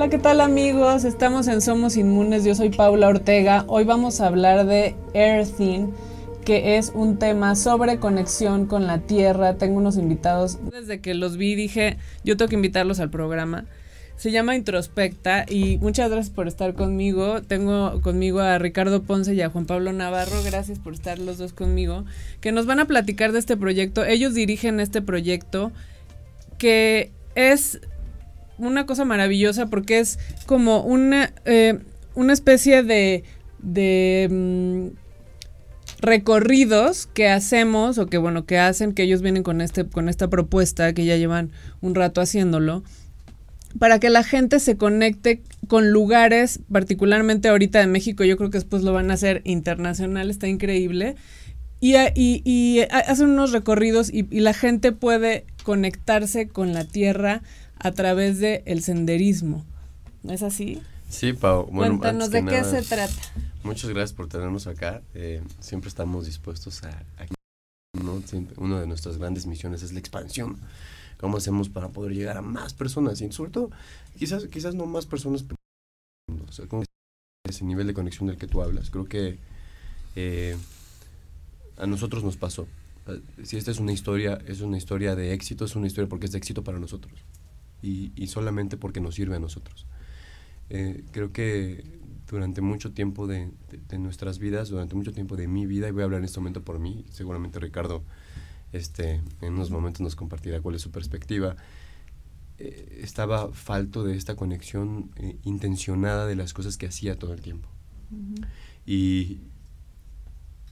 Hola, ¿qué tal amigos? Estamos en Somos Inmunes, yo soy Paula Ortega. Hoy vamos a hablar de Earthing, que es un tema sobre conexión con la Tierra. Tengo unos invitados. Desde que los vi dije, yo tengo que invitarlos al programa. Se llama Introspecta y muchas gracias por estar conmigo. Tengo conmigo a Ricardo Ponce y a Juan Pablo Navarro. Gracias por estar los dos conmigo. Que nos van a platicar de este proyecto. Ellos dirigen este proyecto que es una cosa maravillosa porque es como una, eh, una especie de, de mm, recorridos que hacemos o que bueno que hacen que ellos vienen con este con esta propuesta que ya llevan un rato haciéndolo para que la gente se conecte con lugares, particularmente ahorita de México, yo creo que después lo van a hacer internacional, está increíble. Y, y, y hacen unos recorridos y, la gente puede conectarse con la tierra a través del el senderismo. ¿No es así? Sí, Pau. Bueno, Cuéntanos de qué se trata. Muchas gracias por tenernos acá. Eh, siempre estamos dispuestos a... a ¿no? una de nuestras grandes misiones es la expansión. ¿Cómo hacemos para poder llegar a más personas? Y sobre todo, quizás, quizás no más personas, o sea, con ese nivel de conexión del que tú hablas. Creo que eh, a nosotros nos pasó. Si esta es una historia, es una historia de éxito, es una historia porque es de éxito para nosotros y, y solamente porque nos sirve a nosotros. Eh, creo que durante mucho tiempo de, de, de, nuestras vidas, durante mucho tiempo de mi vida, y voy a hablar en este momento por mí, seguramente Ricardo este, en unos momentos nos compartirá cuál es su perspectiva, eh, estaba falto de esta conexión eh, intencionada de las cosas que hacía todo el tiempo. Uh -huh. y,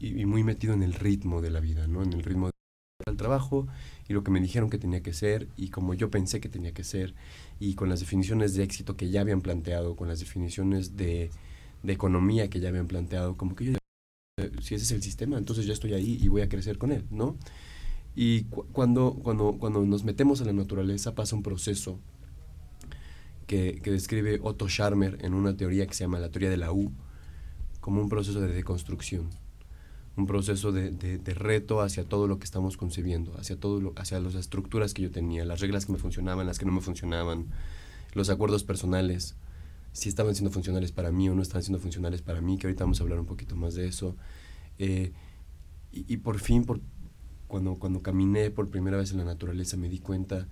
y, y, muy metido en el ritmo de la vida, ¿no? en el ritmo del trabajo y lo que me dijeron que tenía que ser y como yo pensé que tenía que ser y con las definiciones de éxito que ya habían planteado, con las definiciones de, de economía que ya habían planteado, como que yo, si ese es el sistema, entonces ya estoy ahí y voy a crecer con él, ¿no? Y cu cuando, cuando, cuando nos metemos a la naturaleza pasa un proceso que, que describe Otto Scharmer en una teoría que se llama la teoría de la U, como un proceso de deconstrucción un proceso de, de, de, reto hacia todo lo que estamos concebiendo, hacia todo lo, hacia las estructuras que yo tenía, las reglas que me funcionaban, las que no me funcionaban, los acuerdos personales, si estaban siendo funcionales para mí o no estaban siendo funcionales para mí, que ahorita vamos a hablar un poquito más de eso. Eh, y, y, por fin, por, cuando, cuando caminé por primera vez en la naturaleza, me di cuenta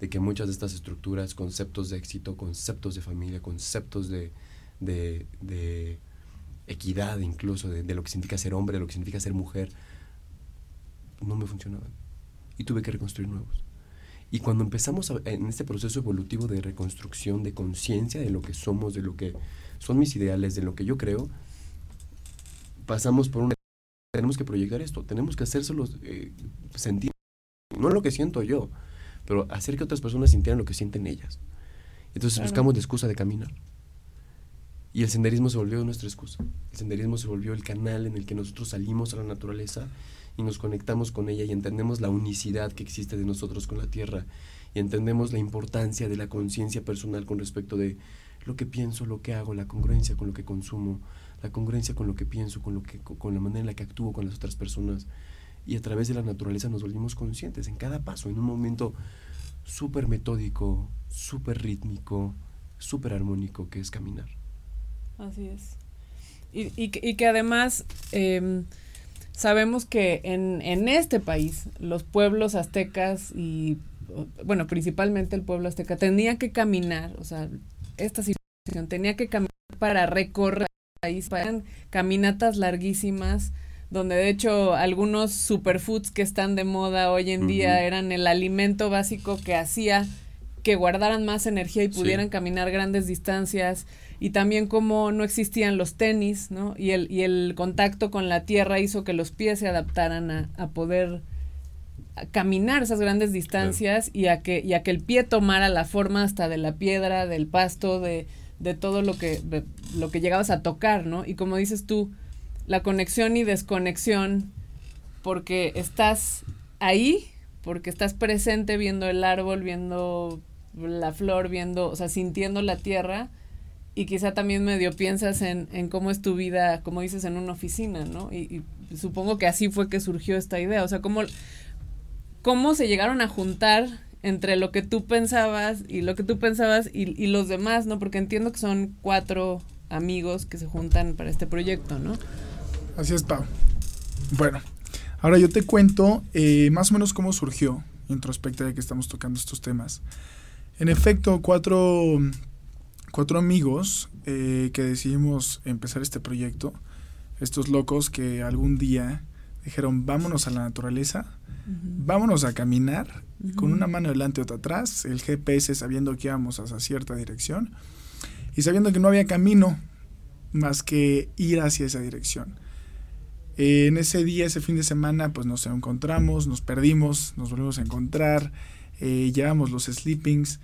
de que muchas de estas estructuras, conceptos de éxito, conceptos de familia, conceptos de, de, equidad incluso, de, de, lo que significa ser hombre, de lo que significa ser mujer, no me funcionaban. Y tuve que reconstruir nuevos. Y cuando empezamos a, en este proceso evolutivo de reconstrucción, de conciencia de lo que somos, de lo que son mis ideales, de lo que yo creo, pasamos por un... Tenemos que proyectar esto, tenemos que hacérselo eh, sentir, no lo que siento yo, pero hacer que otras personas sintieran lo que sienten ellas. Entonces claro. buscamos la excusa de caminar. Y el senderismo se volvió nuestra excusa. El senderismo se volvió el canal en el que nosotros salimos a la naturaleza y nos conectamos con ella y entendemos la unicidad que existe de nosotros con la tierra y entendemos la importancia de la conciencia personal con respecto de lo que pienso, lo que hago, la congruencia con lo que consumo, la congruencia con lo que pienso, con, lo que, con la manera en la que actúo con las otras personas. Y a través de la naturaleza nos volvimos conscientes en cada paso, en un momento súper metódico, súper rítmico, súper armónico que es caminar. Así es. Y, y, y que además eh, sabemos que en, en, este país los pueblos aztecas y, bueno, principalmente el pueblo azteca tenía que caminar, o sea, esta situación tenía que caminar para recorrer el país, para caminatas larguísimas, donde de hecho algunos superfoods que están de moda hoy en uh -huh. día eran el alimento básico que hacía que guardaran más energía y pudieran sí. caminar grandes distancias y también como no existían los tenis, ¿no? Y el, y el contacto con la tierra hizo que los pies se adaptaran a, a poder a caminar esas grandes distancias claro. y, a que, y a que el pie tomara la forma hasta de la piedra, del pasto, de, de todo lo que, de, lo que llegabas a tocar, ¿no? Y como dices tú, la conexión y desconexión, porque estás ahí, porque estás presente viendo el árbol, viendo la flor, viendo, o sea, sintiendo la tierra, y quizá también medio piensas en, en, cómo es tu vida, como dices, en una oficina, ¿no? Y, supongo que así fue que surgió esta idea, o sea, cómo, cómo se llegaron a juntar entre lo que tú pensabas y lo que tú pensabas y, y los demás, ¿no? Porque entiendo que son cuatro amigos que se juntan para este proyecto, ¿no? Así es, Pau. Bueno, ahora yo te cuento eh, más o menos cómo surgió introspecta de que estamos tocando estos temas. En efecto, cuatro, cuatro amigos eh, que decidimos empezar este proyecto, estos locos que algún día dijeron vámonos a la naturaleza, vámonos a caminar con una mano delante y otra atrás, el GPS sabiendo que íbamos hacia cierta dirección y sabiendo que no había camino más que ir hacia esa dirección. en ese día, ese fin de semana, pues nos encontramos, nos perdimos, nos volvimos a encontrar, eh, llevamos los sleepings,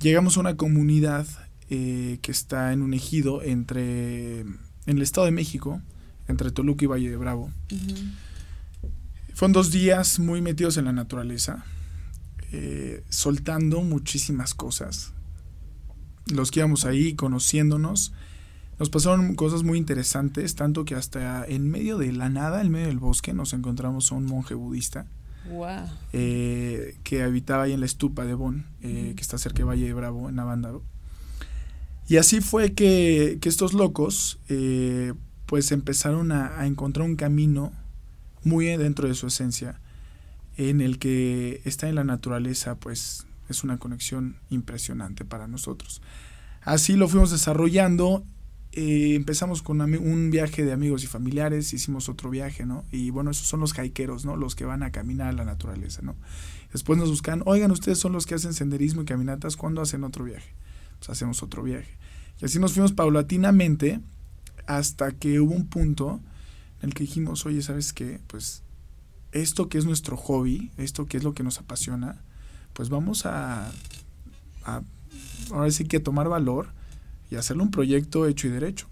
llegamos a una comunidad eh, que está en un ejido entre, en el Estado de México, entre Toluca y Valle de Bravo. Fueron dos días muy metidos en la naturaleza, eh, soltando muchísimas cosas. Los que íbamos ahí conociéndonos, nos pasaron cosas muy interesantes, tanto que hasta en medio de la nada, en medio del bosque, nos encontramos a un monje budista. Eh, que habitaba ahí en la estupa de Bon, eh, que está cerca de Valle de Bravo, en Avándaro. Y así fue que, estos locos, pues empezaron a, a, encontrar un camino muy dentro de su esencia, en el que está en la naturaleza, pues es una conexión impresionante para nosotros. Así lo fuimos desarrollando. Eh, empezamos con un viaje de amigos y familiares, hicimos otro viaje, ¿no? Y bueno, esos son los haikeros, ¿no? Los que van a caminar a la naturaleza, ¿no? Después nos buscan, oigan, ustedes son los que hacen senderismo y caminatas, ¿cuándo hacen otro viaje? Pues hacemos otro viaje. Y así nos fuimos paulatinamente hasta que hubo un punto en el que dijimos, oye, ¿sabes qué? Pues esto que es nuestro hobby, esto que es lo que nos apasiona, pues vamos a, ahora sí que tomar valor y hacerle un proyecto hecho y derecho.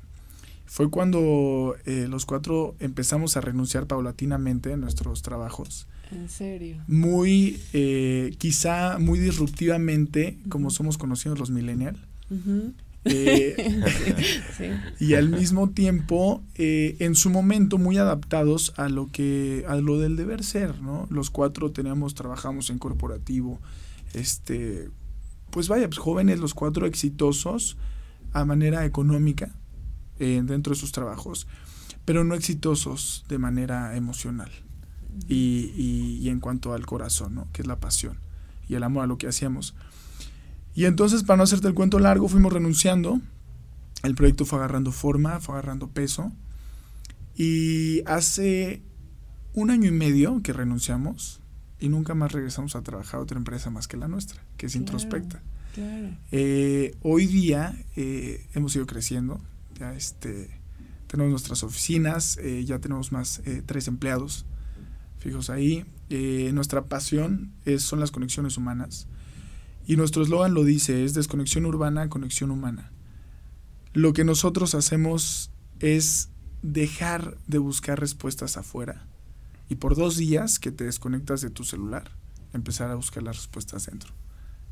Fue cuando eh, los cuatro empezamos a renunciar paulatinamente a nuestros trabajos. ¿En serio? Muy, eh, quizá muy disruptivamente, como somos conocidos los millennials. Eh, y al mismo tiempo, eh, en su momento, muy adaptados a lo que, a lo del deber ser, ¿no? Los cuatro teníamos, trabajamos en corporativo, este, pues vaya, pues jóvenes, los cuatro exitosos a manera económica eh, dentro de sus trabajos, pero no exitosos de manera emocional y, y, y en cuanto al corazón, ¿no? Que es la pasión y el amor a lo que hacíamos. Y entonces, para no hacerte el cuento largo, fuimos renunciando. El proyecto fue agarrando forma, fue agarrando peso. Y hace un año y medio que renunciamos y nunca más regresamos a trabajar a otra empresa más que la nuestra, que es Introspecta. Eh, hoy día eh, hemos ido creciendo, este, tenemos nuestras oficinas, eh, ya tenemos más tres empleados fijos ahí. nuestra pasión es, son las conexiones humanas. Y nuestro eslogan lo dice, es desconexión urbana, conexión humana. Lo que nosotros hacemos es dejar de buscar respuestas afuera y por dos días que te desconectas de tu celular, empezar a buscar las respuestas dentro.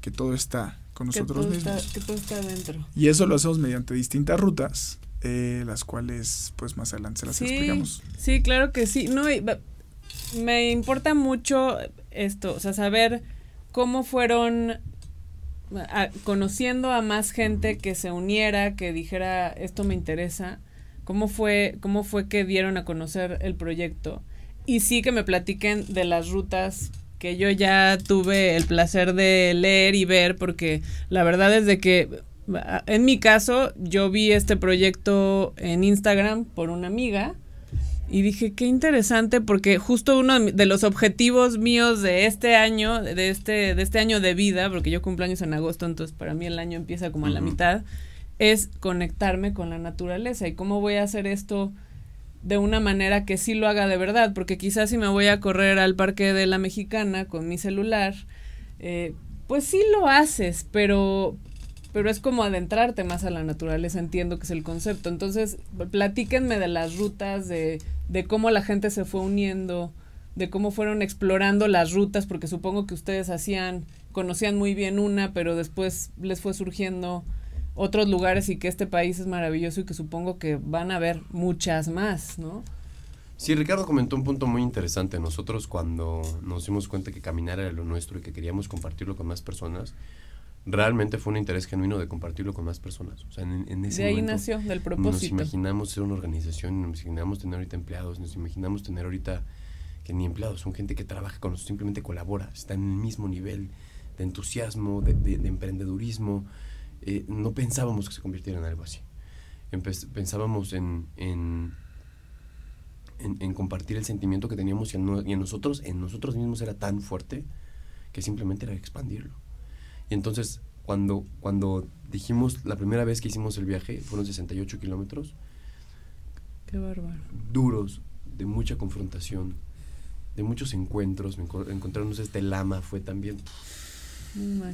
Que todo está con nosotros mismos. que todo está dentro. Y eso lo hacemos mediante distintas rutas, eh, las cuales pues más adelante se las explicamos. Sí, claro que sí. No, me importa mucho esto, o sea, saber cómo fueron conociendo a más gente que se uniera, que dijera esto me interesa, cómo fue, cómo fue que dieron a conocer el proyecto. Y sí que me platiquen de las rutas que yo ya tuve el placer de leer y ver, porque la verdad es de que en mi caso yo vi este proyecto en Instagram por una amiga y dije, qué interesante, porque justo uno de los objetivos míos de este año, de este, de este año de vida, porque yo cumplo años en agosto, entonces para mí el año empieza como a la mitad, es conectarme con la naturaleza. ¿Y cómo voy a hacer esto de una manera que sí lo haga de verdad? Porque quizás si me voy a correr al Parque de la Mexicana con mi celular, eh, pues sí lo haces, pero, pero es como adentrarte más a la naturaleza, entiendo que es el concepto. Entonces, platíquenme de las rutas, de de cómo la gente se fue uniendo, de cómo fueron explorando las rutas, porque supongo que ustedes hacían, conocían muy bien una, pero después les fue surgiendo otros lugares y que este país es maravilloso y que supongo que van a haber muchas más, ¿no? Sí, Ricardo comentó un punto muy interesante. Nosotros cuando nos dimos cuenta que caminar era lo nuestro y que queríamos compartirlo con más personas, realmente fue un interés genuino de compartirlo con más personas. O sea, en, en ese de ahí momento nació, del nos propósito. imaginamos ser una organización, nos imaginamos tener ahorita empleados, nos imaginamos tener ahorita que ni empleados, son gente que trabaja con nosotros, simplemente colabora, está en el mismo nivel de entusiasmo, de, de- de emprendedurismo. Eh, no pensábamos que se convirtiera en algo así. Empe- pensábamos en, en, en- en compartir el sentimiento que teníamos y en, no- y en nosotros, en nosotros mismos era tan fuerte que simplemente era expandirlo. Y entonces, cuando, cuando dijimos, la primera vez que hicimos el viaje, fueron 68 kilómetros, Qué bárbaro. duros, de mucha confrontación, de muchos encuentros. enco- Encontrarnos este lama fue también Me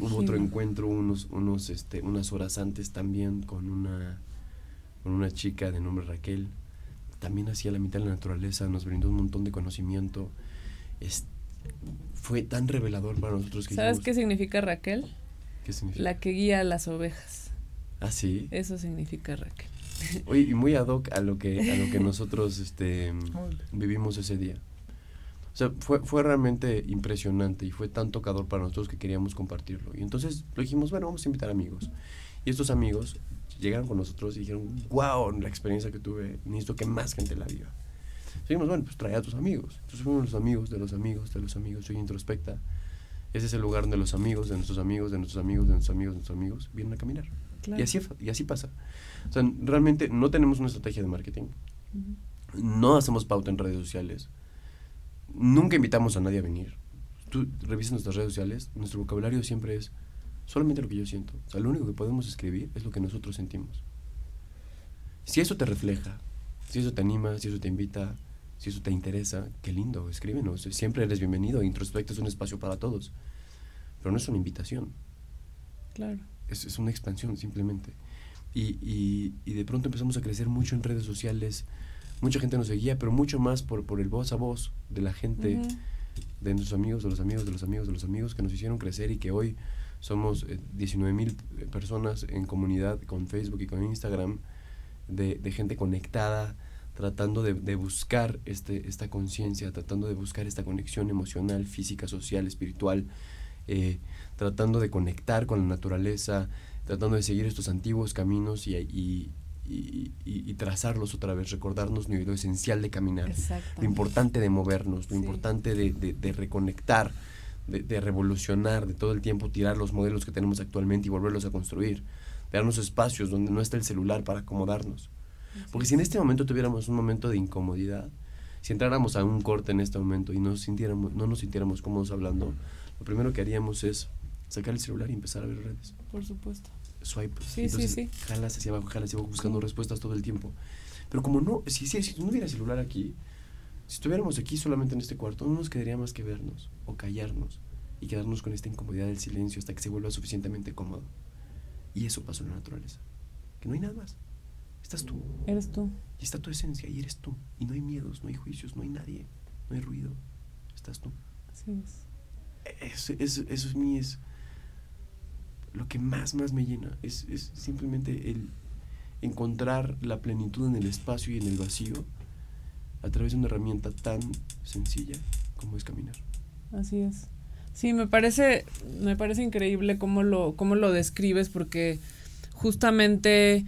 Hubo otro encuentro unos, unos, este, unas horas antes también con una, con una chica de nombre Raquel. También hacía la mitad de la naturaleza, nos brindó un montón de conocimiento. Es- fue tan revelador para nosotros que ¿Sabes dijimos, qué significa Raquel? ¿qué significa? La que guía a las ovejas. Ah, sí. Eso significa Raquel. Oye, y muy ad hoc a lo que, a lo que nosotros este, vivimos ese día. O sea, fue, fue realmente impresionante y fue tan tocador para nosotros que queríamos compartirlo. Y entonces lo dijimos, bueno, vamos a invitar amigos. Y estos amigos llegaron con nosotros y dijeron, wow, la experiencia que tuve, necesito que más gente la viva. Dijimos, bueno, pues trae a tus amigos. Entonces fuimos los amigos de los amigos de los amigos. Soy introspecta. Ese es el lugar donde los amigos de nuestros amigos, de nuestros amigos, de nuestros amigos, de nuestros amigos vienen a caminar. Claro. Y, así, y así pasa. O sea, realmente no tenemos una estrategia de marketing. No hacemos pauta en redes sociales. Nunca invitamos a nadie a venir. Tú revisas nuestras redes sociales, nuestro vocabulario siempre es solamente lo que yo siento. O sea, lo único que podemos escribir es lo que nosotros sentimos. Si eso te refleja, si eso te anima, si eso te invita, si eso te interesa, qué lindo, escríbenos. Siempre eres bienvenido. Introspecta es un espacio para todos. Pero no es una invitación Claro. es, es una expansión simplemente. Y, y, y de pronto empezamos a crecer mucho en redes sociales. Mucha gente nos seguía, pero mucho más por, por el voz a voz de la gente, de nuestros amigos, de los amigos, de los amigos, de los amigos que nos hicieron crecer y que hoy somos 19 mil personas en comunidad con Facebook y con Instagram, de, de gente conectada, tratando de, de buscar este, esta conciencia, tratando de buscar esta conexión emocional, física, social, espiritual, eh, tratando de conectar con la naturaleza, tratando de seguir estos antiguos caminos y, y, y- y- y trazarlos otra vez, recordarnos lo esencial de caminar, lo importante de movernos, lo Sí. importante de, de- de reconectar, de, de revolucionar, de todo el tiempo tirar los modelos que tenemos actualmente y volverlos a construir, de darnos espacios donde no está el celular para acomodarnos. Porque si en este momento tuviéramos un momento de incomodidad, si entráramos a un corte en este momento y no, sintiéramos, no nos sintiéramos cómodos hablando, lo primero que haríamos es sacar el celular y empezar a ver redes. Por supuesto. Swipe. Sí, Entonces, sí, sí. jalas hacia abajo, jalas hacia abajo, buscando Sí. respuestas todo el tiempo. Pero como no, si, si, si no hubiera celular aquí, si estuviéramos aquí solamente en este cuarto, no nos quedaría más que vernos o callarnos y quedarnos con esta incomodidad del silencio hasta que se vuelva suficientemente cómodo. Y eso pasó en la naturaleza. Que no hay nada más. Estás tú. Eres tú. Y está tu esencia y eres tú. Y no hay miedos, no hay juicios, no hay nadie, no hay ruido. Estás tú. Así es. Eso, eso, eso es mí es lo que más, más me llena. Es, es simplemente el encontrar la plenitud en el espacio y en el vacío a través de una herramienta tan sencilla como es caminar. Así es. Sí, me parece, me parece increíble cómo lo, cómo lo describes, porque justamente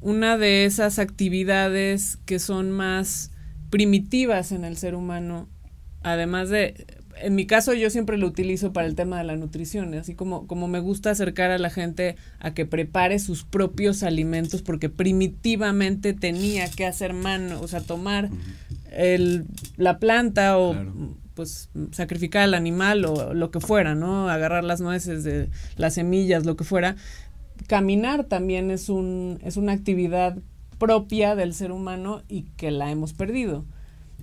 una de esas actividades que son más primitivas en el ser humano, además de, en mi caso yo siempre lo utilizo para el tema de la nutrición, así como, como me gusta acercar a la gente a que prepare sus propios alimentos, porque primitivamente tenía que hacer mano, o sea, tomar el, la planta o Claro. pues sacrificar al animal o lo que fuera, ¿no? Agarrar las nueces de las semillas, lo que fuera. Caminar también es un es una actividad propia del ser humano y que la hemos perdido.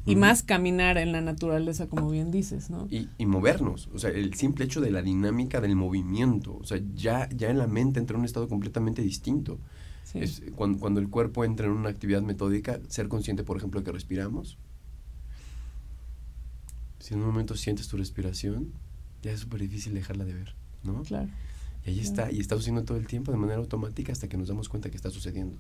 Y más caminar en la naturaleza, como bien dices, ¿no? Y, y movernos, o sea, el simple hecho de la dinámica del movimiento, o sea, ya, ya en la mente entra en un estado completamente distinto. Sí. Es cuando, cuando el cuerpo entra en una actividad metódica, ser consciente, por ejemplo, de que respiramos. Si en un momento sientes tu respiración, ya es súper difícil dejarla de ver, ¿no? Claro. Y ahí claro. está, y está sucediendo todo el tiempo de manera automática hasta que nos damos cuenta que está sucediendo.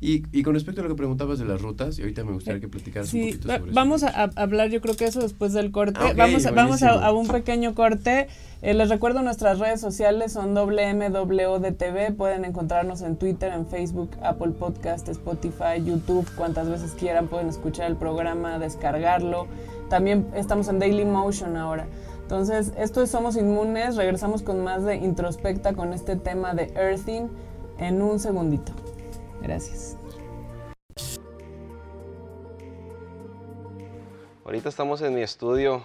Y, y, con respecto a lo que preguntabas de las rutas, y ahorita me gustaría que platicaras sí, un poquito sobre vamos eso. Vamos a hablar, yo creo que eso después del corte. Ah, okay, vamos a, vamos a, a, un pequeño corte. Eh, les recuerdo nuestras redes sociales son WMWDTV. Pueden encontrarnos en Twitter, en Facebook, Apple Podcast, Spotify, YouTube. Cuantas veces quieran pueden escuchar el programa, descargarlo. También estamos en Daily Motion ahora. Entonces, esto es Somos Inmunes. Regresamos con más de Introspecta con este tema de Earthing en un segundito. Gracias. Ahorita estamos en mi estudio,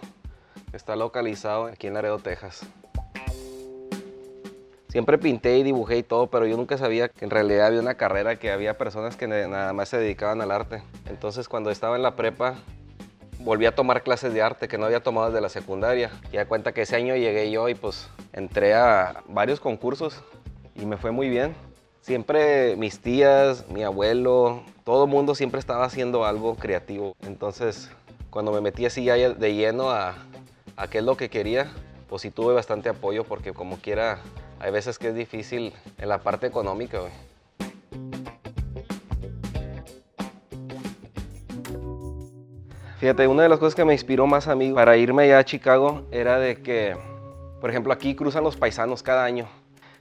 está localizado aquí en Laredo, Texas. Siempre pinté y dibujé y todo, pero yo nunca sabía que en realidad había una carrera que había personas que nada más se dedicaban al arte. Entonces cuando estaba en la prepa, volví a tomar clases de arte que no había tomado desde la secundaria. Y da cuenta que ese año llegué yo y pues entré a varios concursos y me fue muy bien. Siempre mis tías, mi abuelo, todo el mundo siempre estaba haciendo algo creativo. Entonces cuando me metí así de lleno a, a qué es lo que quería, pues sí tuve bastante apoyo porque como quiera, hay veces que es difícil en la parte económica. Fíjate, una de las cosas que me inspiró más a mí para irme allá a Chicago era de que, por ejemplo, aquí cruzan los paisanos cada año.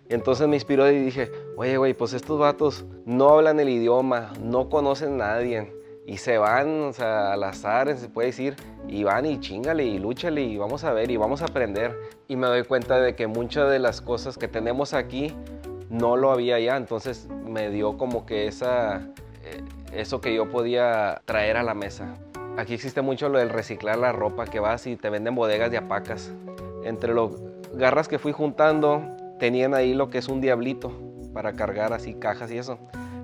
Entonces me inspiró y dije, oye, güey, pues estos vatos no hablan el idioma, no conocen a nadie y se van, o sea, al azar, se puede decir, y van y chingale y lúchale y vamos a ver y vamos a aprender. Y me doy cuenta de que muchas de las cosas que tenemos aquí no lo había allá, entonces me dio como que esa, eh, eso que yo podía traer a la mesa. Aquí existe mucho lo del reciclar la ropa, que vas y te venden bodegas de apacas. Entre los garras que fui juntando, tenían ahí lo que es un diablito para cargar así cajas y eso.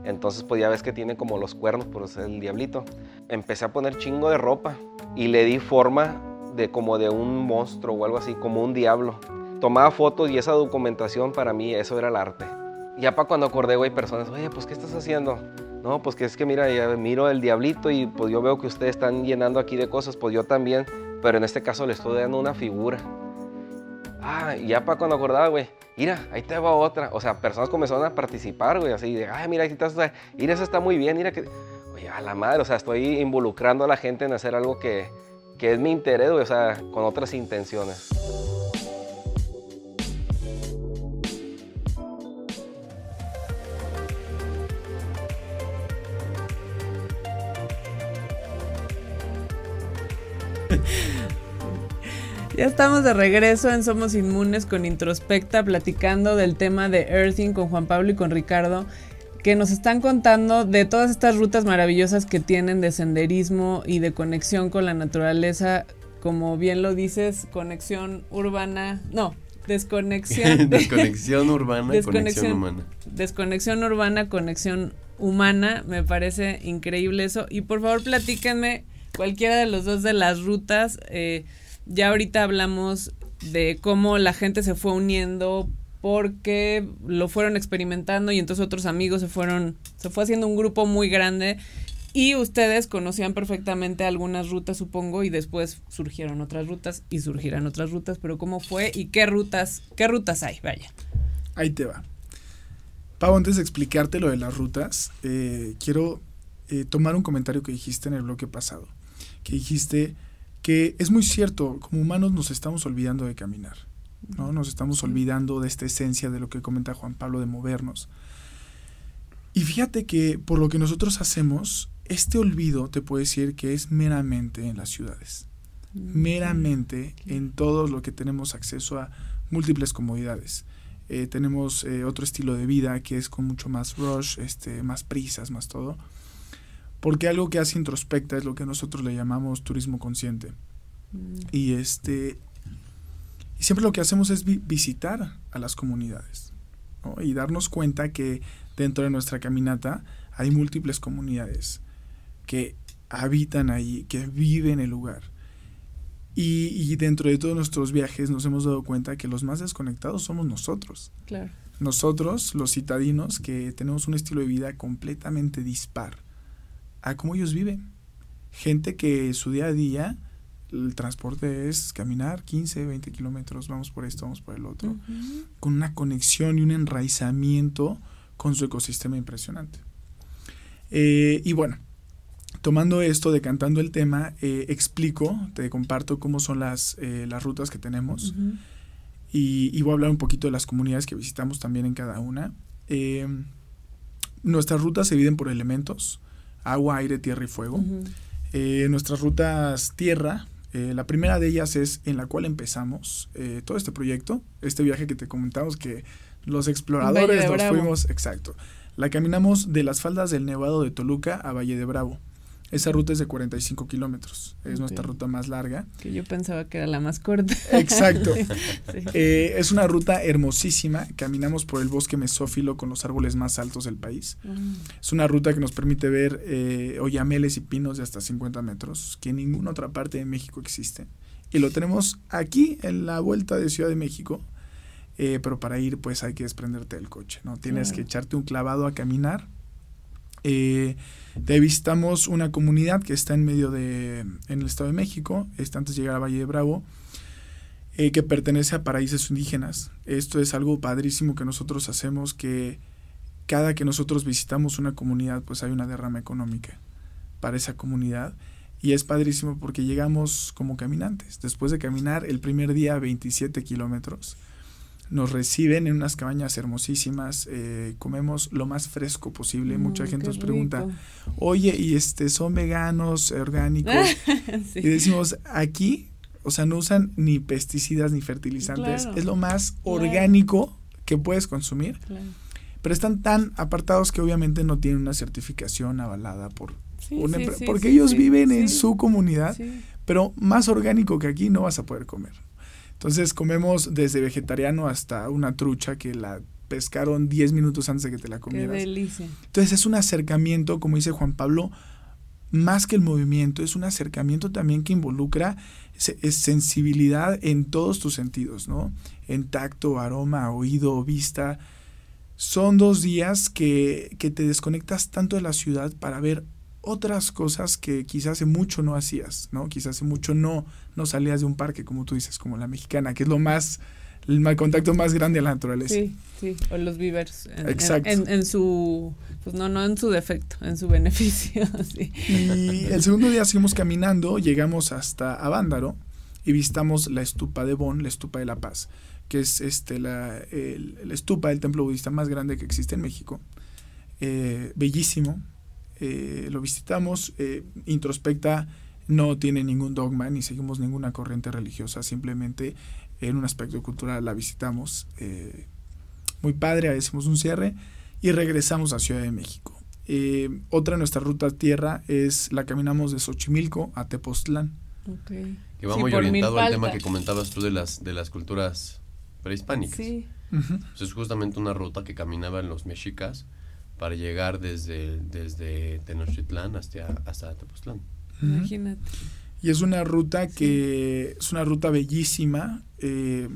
Entonces pues ya ves que tiene como los cuernos, por eso es el diablito. Empecé a poner chingo de ropa y le di forma de como de un monstruo o algo así, como un diablo. Tomaba fotos y esa documentación para mí, eso era el arte. Ya para cuando acordé, güey, personas, oye, pues ¿qué estás haciendo? No, pues que es que mira, ya miro el diablito y pues yo veo que ustedes están llenando aquí de cosas, pues yo también, pero en este caso le estoy dando una figura. Ah, ya para cuando acordaba, güey, mira, ahí te va otra. O sea, personas comenzaron a participar, güey, así de, ay, mira, aquí estás, mira, eso está muy bien, mira que, oye, a la madre, o sea, estoy involucrando a la gente en hacer algo que, que es mi interés, güey, o sea, con otras intenciones. Ya estamos de regreso en Somos Inmunes con Introspecta, platicando del tema de Earthing con Juan Pablo y con Ricardo, que nos están contando de todas estas rutas maravillosas que tienen de senderismo y de conexión con la naturaleza, como bien lo dices, conexión urbana, no, desconexión. De, desconexión urbana, desconexión humana. Desconexión urbana, conexión humana, me parece increíble eso. Y por favor platíquenme cualquiera de los dos de las rutas. Eh, ya ahorita hablamos de cómo la gente se fue uniendo porque lo fueron experimentando y entonces otros amigos se fueron, se fue haciendo un grupo muy grande y ustedes conocían perfectamente algunas rutas, supongo, y después surgieron otras rutas y surgirán otras rutas, pero ¿cómo fue y qué rutas, qué rutas hay? Vaya. Ahí te va. Pau, antes de explicarte lo de las rutas, eh, quiero eh, tomar un comentario que dijiste en el bloque pasado, que dijiste que es muy cierto, como humanos nos estamos olvidando de caminar, ¿no? Nos estamos olvidando de esta esencia de lo que comenta Juan Pablo de movernos. Y fíjate que por lo que nosotros hacemos, este olvido te puedo decir que es meramente en las ciudades, meramente en todo lo que tenemos acceso a múltiples comodidades. Eh, tenemos eh, otro estilo de vida que es con mucho más rush, este, más prisas, más todo porque algo que hace introspecta es lo que nosotros le llamamos turismo consciente. Mm. Y este y siempre lo que hacemos es vi visitar a las comunidades ¿no? y darnos cuenta que dentro de nuestra caminata hay múltiples comunidades que habitan ahí, que viven el lugar. Y, y, dentro de todos nuestros viajes nos hemos dado cuenta que los más desconectados somos nosotros. Claro. Nosotros, los citadinos, que tenemos un estilo de vida completamente dispar a cómo ellos viven. Gente que su día a día, el transporte es caminar 15, 20 kilómetros, vamos por esto, vamos por el otro, uh -huh. con una conexión y un enraizamiento con su ecosistema impresionante. Eh, y bueno, tomando esto, decantando el tema, eh, explico, te comparto cómo son las, eh, las rutas que tenemos y, y voy a hablar un poquito de las comunidades que visitamos también en cada una. Nuestras rutas se dividen por elementos, agua, aire, tierra y fuego. Eh, nuestras rutas tierra, eh, la primera de ellas es en la cual empezamos eh, todo este proyecto, este viaje que te comentamos que los exploradores nos fuimos, exacto. La caminamos de las faldas del Nevado de Toluca a Valle de Bravo. Esa ruta es de 45 kilómetros, es nuestra ruta más larga. Que yo pensaba que era la más corta. Exacto. Sí. Eh, es una ruta hermosísima, caminamos por el bosque mesófilo con los árboles más altos del país. Mm. Es una ruta que nos permite ver eh, oyameles y pinos de hasta 50 metros, que en ninguna otra parte de México existe. Y lo tenemos aquí en la vuelta de Ciudad de México. eh, pero para ir, pues hay que desprenderte del coche, ¿no? Tienes que echarte un clavado a caminar. Eh, visitamos una comunidad que está en medio de, en el Estado de México, está antes de llegar a Valle de Bravo, eh, que pertenece a paraísos indígenas. Esto es algo padrísimo que nosotros hacemos, que cada que nosotros visitamos una comunidad, pues hay una derrama económica para esa comunidad. Y es padrísimo porque llegamos como caminantes. Después de caminar el primer día 27 kilómetros, nos reciben en unas cabañas hermosísimas, eh, comemos lo más fresco posible. Mucha Mm, gente nos pregunta, rico. oye, ¿y este son veganos, orgánicos? Sí. Y decimos, aquí, o sea, no usan ni pesticidas ni fertilizantes. Claro. Es lo más Claro. orgánico que puedes consumir. Claro. Pero están tan apartados que obviamente no tienen una certificación avalada por Sí, una sí, porque ellos viven en su comunidad, pero más orgánico que aquí no vas a poder comer. Entonces comemos desde vegetariano hasta una trucha que la pescaron 10 minutos antes de que te la Qué comieras. delicia. Entonces es un acercamiento, como dice Juan Pablo, más que el movimiento, es un acercamiento también que involucra es sensibilidad en todos tus sentidos, ¿no? En tacto, aroma, oído, vista. Son dos días que, que te desconectas tanto de la ciudad para ver otras cosas que quizás hace mucho no hacías, ¿no? Quizás hace mucho no, no salías de un parque, como tú dices, como la mexicana, que es lo más, el contacto más grande a la naturaleza. Sí, sí, o los viveros. En, en- Exacto. En, en su, pues no, no en su defecto, en su beneficio, sí. Y el segundo día seguimos caminando, llegamos hasta Avándaro y visitamos la estupa de Bon, la estupa de la paz, que es este la, el, la estupa del templo budista más grande que existe en México. Eh, bellísimo. Eh, lo visitamos, eh, introspecta, no tiene ningún dogma ni seguimos ninguna corriente religiosa, simplemente en un aspecto cultural la visitamos. eh, muy padre, hacemos un cierre y regresamos a Ciudad de México. Eh, otra de nuestra ruta tierra es la caminamos de Xochimilco a Tepoztlán. Okay. Que va Sí, muy orientado al tema que comentabas tú de las, de las culturas prehispánicas. Sí. Pues es justamente una ruta que caminaban los mexicas para llegar desde, desde Tenochtitlán hasta, hasta Tepoztlán. Imagínate. Y es una ruta que es una ruta bellísima. eh,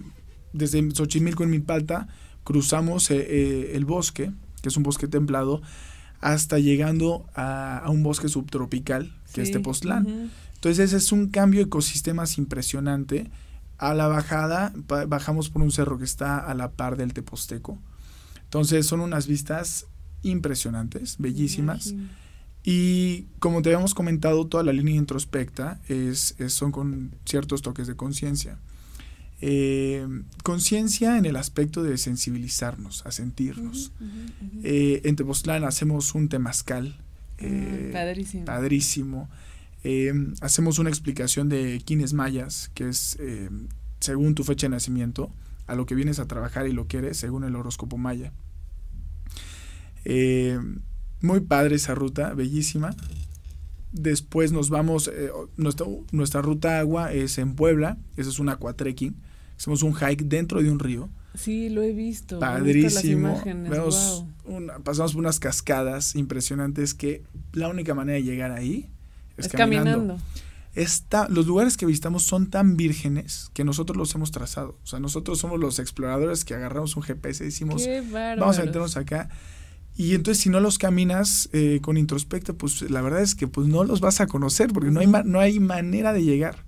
desde Xochimilco en Milpalta cruzamos eh, eh, el bosque, que es un bosque templado, hasta llegando a, a un bosque subtropical, que es Tepoztlán. ujú. Entonces es un cambio de ecosistemas impresionante. A la bajada bajamos por un cerro que está a la par del Teposteco. Entonces son unas vistas impresionantes, bellísimas. Y como te habíamos comentado, toda la línea introspecta es, es- son con ciertos toques de conciencia. Eh, conciencia en el aspecto de sensibilizarnos, a sentirnos. Ujú, ujú. Eh, en Tepoztlán hacemos un temazcal. Ah, eh, padrísimo. padrísimo. Eh, hacemos una explicación de quienes mayas, que es según tu fecha de nacimiento, a lo que vienes a trabajar y lo que eres, según el horóscopo maya. Eh, muy padre esa ruta, bellísima. Después nos vamos, eh, nuestra, nuestra ruta agua es en Puebla, esa es un aquatrekking. Hacemos un hike dentro de un río. Sí, lo he visto. he visto Padrísimo. Las imágenes, Vemos wow. una- pasamos por unas cascadas impresionantes que la única manera de llegar ahí es, Es caminando. los lugares que visitamos son tan vírgenes que nosotros los hemos trazado. O sea, nosotros somos los exploradores que agarramos un GPS y decimos, vamos a meternos acá. Y entonces si no los caminas eh, con introspecto, pues la verdad es que pues no los vas a conocer porque no hay, ma- no hay manera de llegar.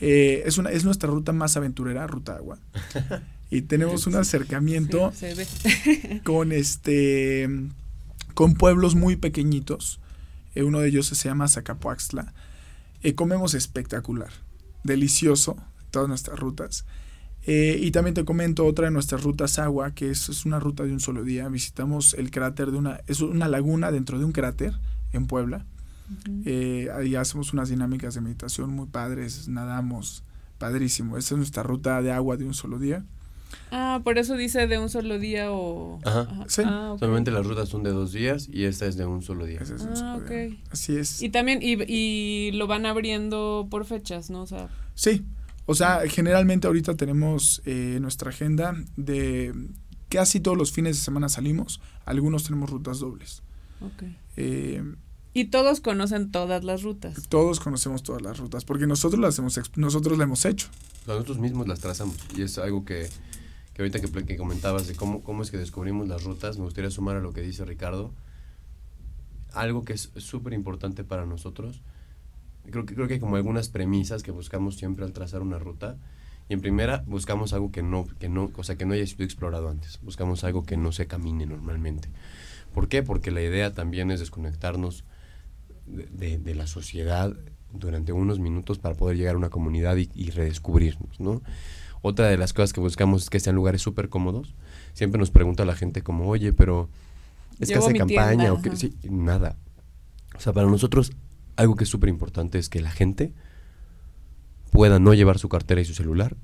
Eh, es, una, es nuestra ruta más aventurera, ruta agua. Y tenemos un acercamiento con este con pueblos muy pequeñitos. Eh, uno de ellos se llama Zacapuaxtla. Eh, comemos espectacular, delicioso, todas nuestras rutas. Eh, y también te comento otra de nuestras rutas agua, que es, es, una ruta de un solo día. Visitamos el cráter de una, es una laguna dentro de un cráter en Puebla. Uh -huh. ahí hacemos unas dinámicas de meditación muy padres, nadamos, padrísimo. Esa es nuestra ruta de agua de un solo día. Ah, por eso dice de un solo día o... Ajá. Ajá. Sí. Ah, okay. Solamente las rutas son de dos días y esta es de un solo día. Es un Ah, solo ok. día. Así es. Y también, y, y lo van abriendo por fechas, ¿no? O sea, Sí. O sea, generalmente ahorita tenemos eh, nuestra agenda de casi todos los fines de semana salimos. Algunos tenemos rutas dobles. ok. Eh, Y todos conocen todas las rutas. todos conocemos todas las rutas porque nosotros las hemos nosotros la hemos hecho. Nosotros mismos las trazamos y es algo que, que ahorita que, que comentabas de cómo, cómo es que descubrimos las rutas, me gustaría sumar a lo que dice Ricardo. Algo que es súper importante para nosotros. Creo que, creo que hay como algunas premisas que buscamos siempre al trazar una ruta. Y en primera, buscamos algo que no, que no, o sea, que no haya sido explorado antes. Buscamos algo que no se camine normalmente. ¿Por qué? Porque la idea también es desconectarnos de, de- de la sociedad durante unos minutos para poder llegar a una comunidad y, y redescubrirnos, ¿no? Otra de las cosas que buscamos es que sean lugares súper cómodos. Siempre nos pregunta la gente como, oye, pero es Llevo de mi campaña tienda, o ajá. Sí, nada. O sea, para nosotros algo que es súper importante es que la gente pueda no llevar su cartera y su celular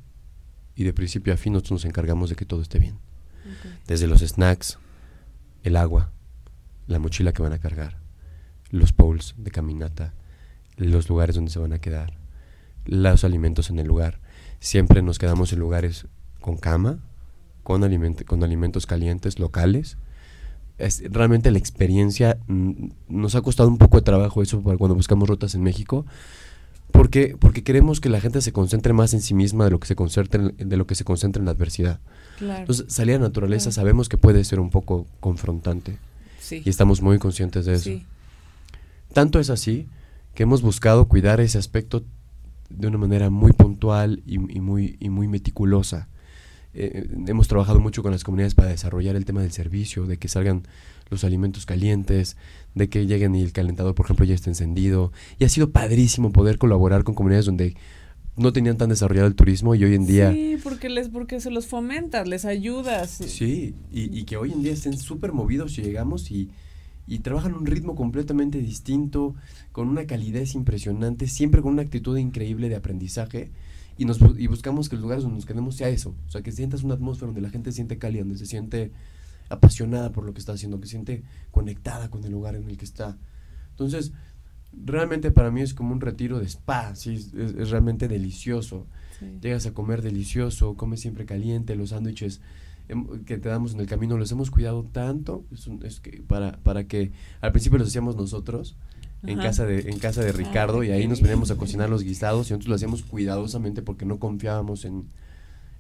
y de principio a fin nosotros nos encargamos de que todo esté bien. Desde los snacks, el agua, la mochila que van a cargar, los poles de caminata, los lugares donde se van a quedar, los alimentos en el lugar. Siempre nos quedamos en lugares con cama, con, aliment con alimentos calientes locales. Es, realmente la experiencia mm, nos ha costado un poco de trabajo eso para cuando buscamos rutas en México, porque, porque queremos que la gente se concentre más en sí misma de lo que se concentre en, de lo que se concentra en la adversidad. Claro. Entonces, salir a la naturaleza Claro. sabemos que puede ser un poco confrontante sí. y estamos muy conscientes de eso. sí. Tanto es así que hemos buscado cuidar ese aspecto de una manera muy puntual y, y muy, y muy meticulosa. Eh, hemos trabajado mucho con las comunidades para desarrollar el tema del servicio, de que salgan los alimentos calientes, de que lleguen y el calentador, por ejemplo, ya esté encendido. Y ha sido padrísimo poder colaborar con comunidades donde no tenían tan desarrollado el turismo y hoy en día... Sí, porque, les, porque se los fomentas, les ayudas. Sí, y, y que hoy en día estén súper movidos y llegamos y, y trabajan un ritmo completamente distinto, con una calidez impresionante, siempre con una actitud increíble de aprendizaje. Y, nos, y buscamos que los lugares donde nos quedemos sea eso. O sea, que sientas una atmósfera donde la gente se siente cálida, donde se siente apasionada por lo que está haciendo, que se siente conectada con el lugar en el que está. Entonces, realmente para mí es como un retiro de spa, sí, es, es- es realmente delicioso Sí. llegas a comer delicioso, comes siempre caliente, los sándwiches em, que te damos en el camino los hemos cuidado tanto, es, un- es que para, para que al principio los hacíamos nosotros en casa de en casa de Ricardo y ahí nos veníamos a cocinar los guisados y nosotros lo hacíamos cuidadosamente porque no confiábamos en,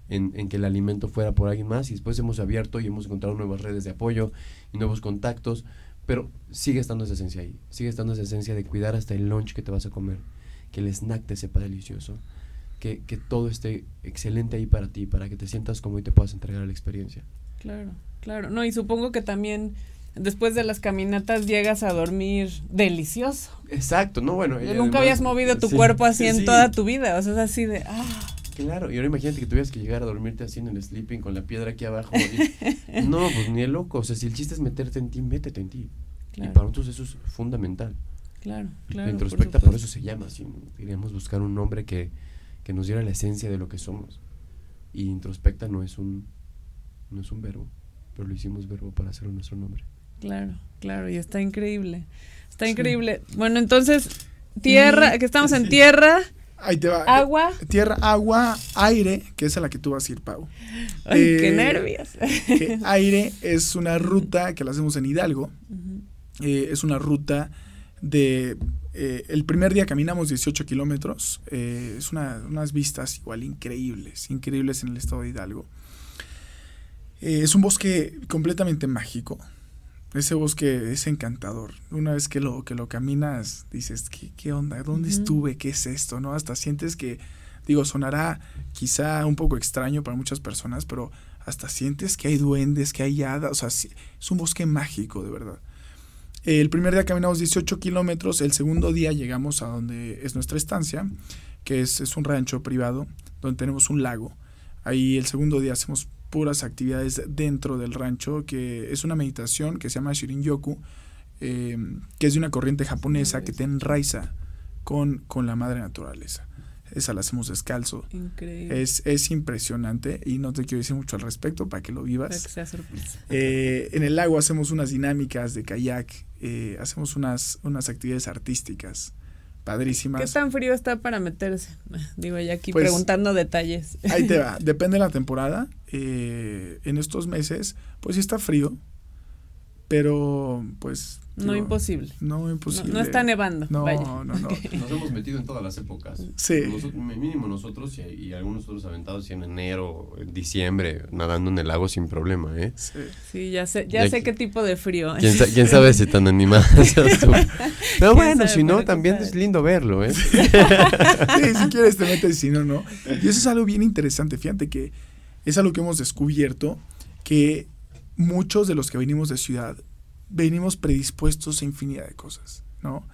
en, en que el alimento fuera por alguien más y después hemos abierto y hemos encontrado nuevas redes de apoyo y nuevos contactos, pero sigue estando esa esencia ahí, sigue estando esa esencia de cuidar hasta el lunch que te vas a comer, que el snack te sepa delicioso, que, que todo esté excelente ahí para ti, para que te sientas como y te puedas entregar a la experiencia. Claro, claro. No, y supongo que también después de las caminatas llegas a dormir delicioso. Exacto, no, bueno. Nunca además- habías movido tu sí, cuerpo así en sí, toda tu vida. O sea, es así de, ah, Claro, y ahora imagínate que tuvieras que llegar a dormirte así en el sleeping con la piedra aquí abajo. y- no, pues ni el loco. O sea, si el chiste es meterte en ti, métete en ti. Claro. Y para nosotros eso es fundamental. claro, claro. la introspecta por, eso se llama así. Queríamos buscar un nombre que, que nos diera la esencia de lo que somos. Y introspecta no es un no es un verbo, pero lo hicimos verbo para hacerlo nuestro nombre. Claro, claro, y está increíble. Está Sí. increíble. Bueno, entonces, tierra, que estamos en tierra, Ahí te va. agua. Tierra, agua, aire, que es a la que tú vas a ir, Pau. Ay, qué Eh, nervios. Que aire es una ruta que la hacemos en Hidalgo. Eh, es una ruta de... eh, el primer día caminamos 18 kilómetros. eh, es una- unas vistas igual increíbles, increíbles en el estado de Hidalgo. Es un bosque completamente mágico. Ese bosque es encantador. Una vez que lo, que lo caminas, dices, ¿qué, qué onda? ¿Dónde estuve? ¿Qué es esto? ¿No? Hasta sientes que, digo, sonará quizá un poco extraño para muchas personas, pero hasta sientes que hay duendes, que hay hadas. O sea, sí, es un bosque mágico, de verdad. El primer día caminamos 18 kilómetros, el segundo día llegamos a donde es nuestra estancia, que es, es un rancho privado, donde tenemos un lago. Ahí el segundo día hacemos puras actividades dentro del rancho, que es una meditación que se llama Shirin-yoku, eh, que es de una corriente japonesa que te enraiza con, con la madre naturaleza. Esa la hacemos descalzo. Increíble. Es, es impresionante y no te quiero decir mucho al respecto para que lo Para vivas. que sea sorpresa. Eh, en el lago hacemos unas dinámicas de kayak, eh, hacemos unas, unas actividades artísticas padrísimas. ¿Qué tan frío está para meterse? Digo, ya aquí Pues, preguntando detalles. Ahí te va, depende de la temporada. eh, en estos meses, pues sí está frío, pero pues... No imposible. No imposible. no está nevando. No, vaya. no, no. Nos hemos metido en todas las épocas. Sí. Nosotros- mínimo nosotros y, y algunos otros aventados en enero, en diciembre, nadando en el lago sin problema, ¿eh? Sí. Sí, ya sé, ya Ya sé qué tipo de frío. ¿Quién, sa- quién sabe si tan animada seas tú? Pero bueno, si no, también es lindo verlo, ¿eh? Sí, si quieres te metes, si no, no. Y eso es algo bien interesante. Fíjate que es algo que hemos descubierto, que muchos de los que venimos de ciudad venimos predispuestos a infinidad de cosas, ¿no?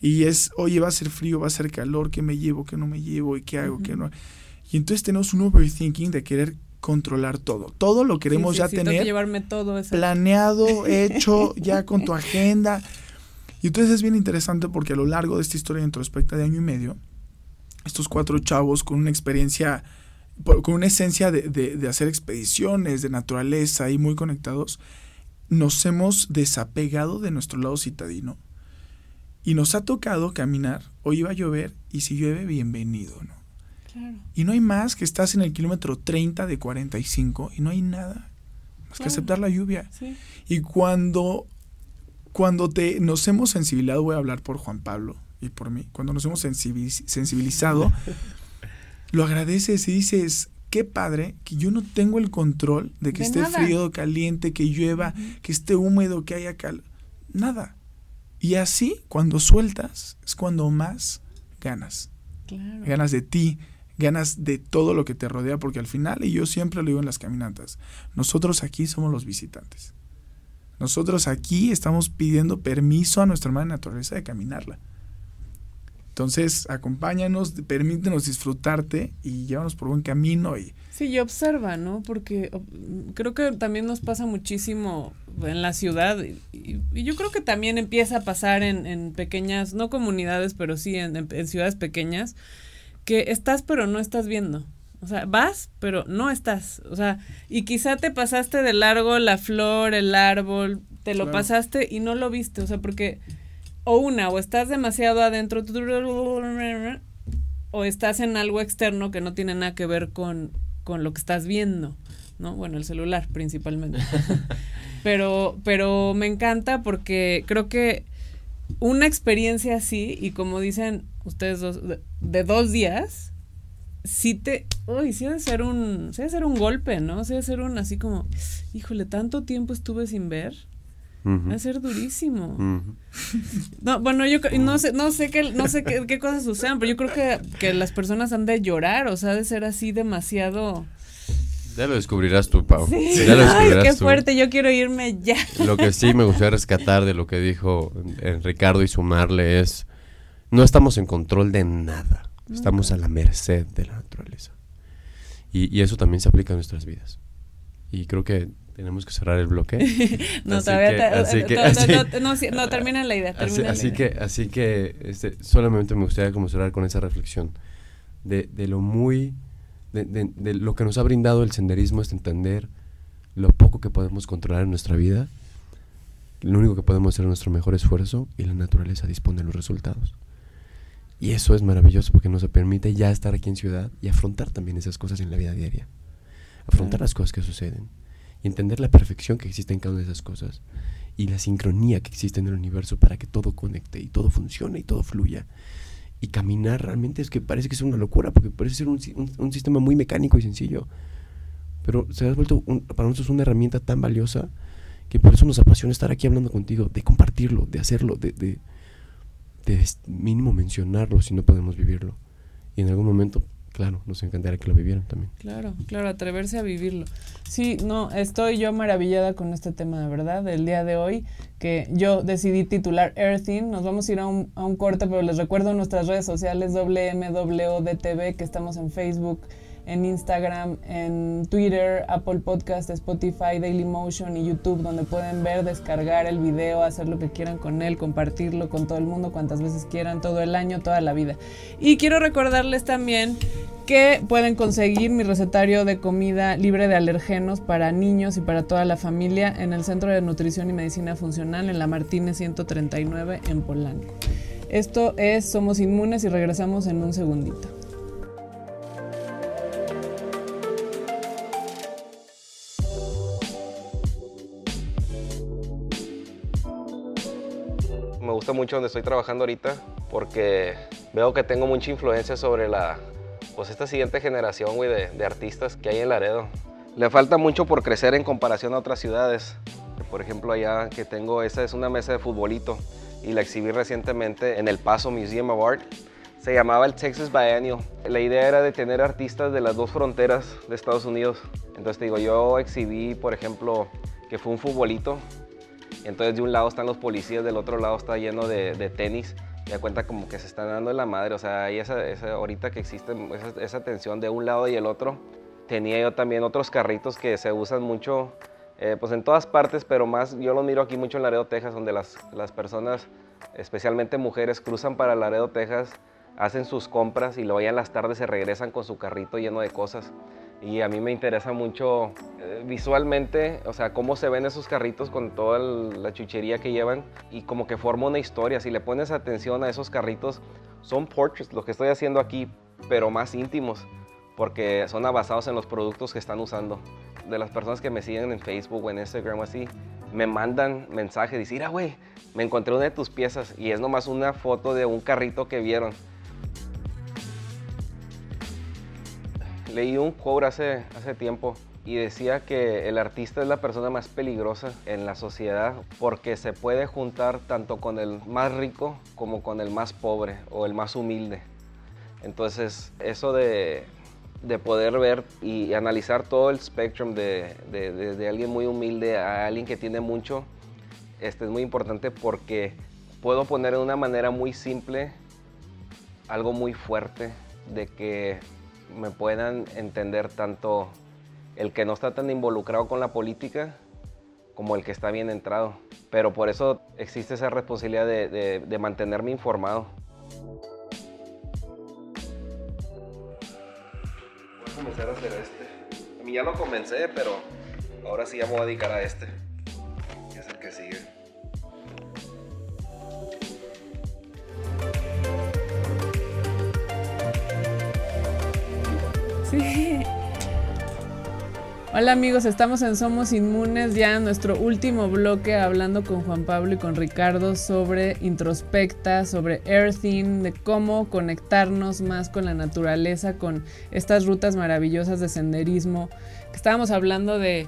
Y es, oye, va a ser frío, va a ser calor, ¿qué me llevo, qué no me llevo y qué hago, qué no? Y entonces tenemos un overthinking de querer controlar todo. Todo lo queremos Sí, sí, ya sí, tengo que tener llevarme todo eso. planeado, hecho, ya con tu agenda. Y entonces es bien interesante porque a lo largo de esta historia introspecta de año y medio, estos cuatro chavos con una experiencia, con una esencia de, de- de hacer expediciones, de naturaleza y muy conectados, nos hemos desapegado de nuestro lado citadino. Y nos ha tocado caminar, hoy iba a llover, y si llueve, bienvenido, ¿no? Claro. Y no hay más que estás en el kilómetro 30 de 45 y no hay nada más que aceptar la lluvia. Sí. Y cuando, cuando te, nos hemos sensibilizado, voy a hablar por Juan Pablo y por mí, cuando nos hemos sensibiliz- sensibilizado, lo agradeces y dices, qué padre que yo no tengo el control de que De esté nada. frío, caliente, que llueva, que esté húmedo, que haya cal... Nada. Y así, cuando sueltas, es cuando más ganas. Claro. Ganas de ti, ganas de todo lo que te rodea, porque al final, y yo siempre lo digo en las caminatas, nosotros aquí somos los visitantes. Nosotros aquí estamos pidiendo permiso a nuestra madre naturaleza de caminarla. Entonces, acompáñanos, permítenos disfrutarte y llévanos por buen camino. Y Sí, y observa, ¿no? Porque creo que también nos pasa muchísimo en la ciudad y, y- y yo creo que también empieza a pasar en, en pequeñas, no comunidades, pero sí en, en- en ciudades pequeñas, que estás pero no estás viendo. O sea, vas, pero no estás. O sea, y quizá te pasaste de largo la flor, el árbol, te lo Claro. pasaste y no lo viste. O sea, porque o una, o estás demasiado adentro, o estás en algo externo que no tiene nada que ver con, con lo que estás viendo, ¿no? Bueno, el celular principalmente. pero, pero me encanta porque creo que una experiencia así, y como dicen ustedes dos, de, de dos días, sí te, uy, sí debe ser un, sí debe ser un golpe, ¿no? Sí debe ser un así como, híjole, tanto tiempo estuve sin ver. Va a ser durísimo. No, bueno, yo no sé, no sé qué, no sé qué, qué cosas sucedan, pero yo creo que, que las personas han de llorar, o sea, ha de ser así demasiado. Ya lo descubrirás tú, Pau. Sí. Ya lo Ay, qué tú. fuerte, yo quiero irme ya. Lo que sí me gustaría rescatar de lo que dijo Ricardo y sumarle es, no estamos en control de nada, estamos a la merced de la naturaleza. Y, y eso también se aplica a nuestras vidas. Y creo que tenemos que cerrar el bloque. No, Así todavía que- te- así que- no, no, así- no, no, sí, no, termina la idea, Así, la así idea. que, así que este, solamente me gustaría como cerrar con esa reflexión de, de lo muy, de, de- de lo que nos ha brindado el senderismo es entender lo poco que podemos controlar en nuestra vida, lo único que podemos hacer es nuestro mejor esfuerzo y la naturaleza dispone de los resultados. Y eso es maravilloso porque nos permite ya estar aquí en ciudad y afrontar también esas cosas en la vida diaria. Afrontar las cosas que suceden y entender la perfección que existe en cada una de esas cosas y la sincronía que existe en el universo para que todo conecte y todo funcione y todo fluya. Y caminar realmente es que parece que es una locura porque parece ser un, un- sistema muy mecánico y sencillo. Pero se ha vuelto para nosotros una herramienta tan valiosa que por eso nos apasiona estar aquí hablando contigo, de compartirlo, de hacerlo, de, de, de mínimo mencionarlo si no podemos vivirlo. Y en algún momento claro, nos encantaría que lo vivieran también. Claro, claro, atreverse a vivirlo. Sí, no, estoy yo maravillada con este tema, de verdad, del día de hoy, que yo decidí titular Earthing. Nos vamos a ir a un, a un corte, pero les recuerdo nuestras redes sociales, WMWDTV, que estamos en Facebook, en Instagram, en Twitter, Apple Podcast, Spotify, Dailymotion y YouTube, donde pueden ver, descargar el video, hacer lo que quieran con él, compartirlo con todo el mundo cuantas veces quieran, todo el año, toda la vida. Y quiero recordarles también que pueden conseguir mi recetario de comida libre de alergenos para niños y para toda la familia en el Centro de Nutrición y Medicina Funcional en la Martínez 139 en Polanco. Esto es Somos Inmunes y regresamos en un segundito. Me gusta mucho donde estoy trabajando ahorita porque veo que tengo mucha influencia sobre la, pues esta siguiente generación, de, de artistas que hay en Laredo. Le falta mucho por crecer en comparación a otras ciudades. Por ejemplo, allá que tengo, esa es una mesa de futbolito y la exhibí recientemente en el Paso Museum of Art. Se llamaba el Texas Biennial. La idea era de tener artistas de las dos fronteras de Estados Unidos. Entonces te digo, yo exhibí, por ejemplo, que fue un futbolito. Entonces de un lado están los policías, del otro lado está lleno de, de tenis. Y da cuenta como que se están dando en la madre. O sea, hay esa, esa ahorita que existe esa, tensión de un lado y el otro. Tenía yo también otros carritos que se usan mucho eh, pues en todas partes, pero más yo lo miro aquí mucho en Laredo, Texas, donde las, las personas, especialmente mujeres, cruzan para Laredo, Texas, hacen sus compras y luego ya las tardes se regresan con su carrito lleno de cosas. Y a mí me interesa mucho eh, visualmente, o sea, cómo se ven esos carritos con toda la chuchería que llevan y como que forma una historia. Si le pones atención a esos carritos, son portraits, lo que estoy haciendo aquí, pero más íntimos, porque son basados en los productos que están usando. De las personas que me siguen en Facebook o en Instagram o así, me mandan mensajes, dicen, mira, güey, me encontré una de tus piezas y es nomás una foto de un carrito que vieron. Leí un quote hace, hace tiempo y decía que el artista es la persona más peligrosa en la sociedad porque se puede juntar tanto con el más rico como con el más pobre o el más humilde. Entonces, eso de, de poder ver y analizar todo el spectrum de, de- de- alguien muy humilde a alguien que tiene mucho, este, es muy importante porque puedo poner de una manera muy simple algo muy fuerte de que me puedan entender tanto el que no está tan involucrado con la política como el que está bien entrado. Pero por eso existe esa responsabilidad de, de- mantenerme informado. Voy a comenzar a hacer este. A mí ya lo comencé, pero ahora sí ya me voy a dedicar a este. Que es el que sigue. Hola amigos, estamos en Somos Inmunes, ya en nuestro último bloque hablando con Juan Pablo y con Ricardo sobre introspecta, sobre earthing, de cómo conectarnos más con la naturaleza, con estas rutas maravillosas de senderismo. Estábamos hablando de,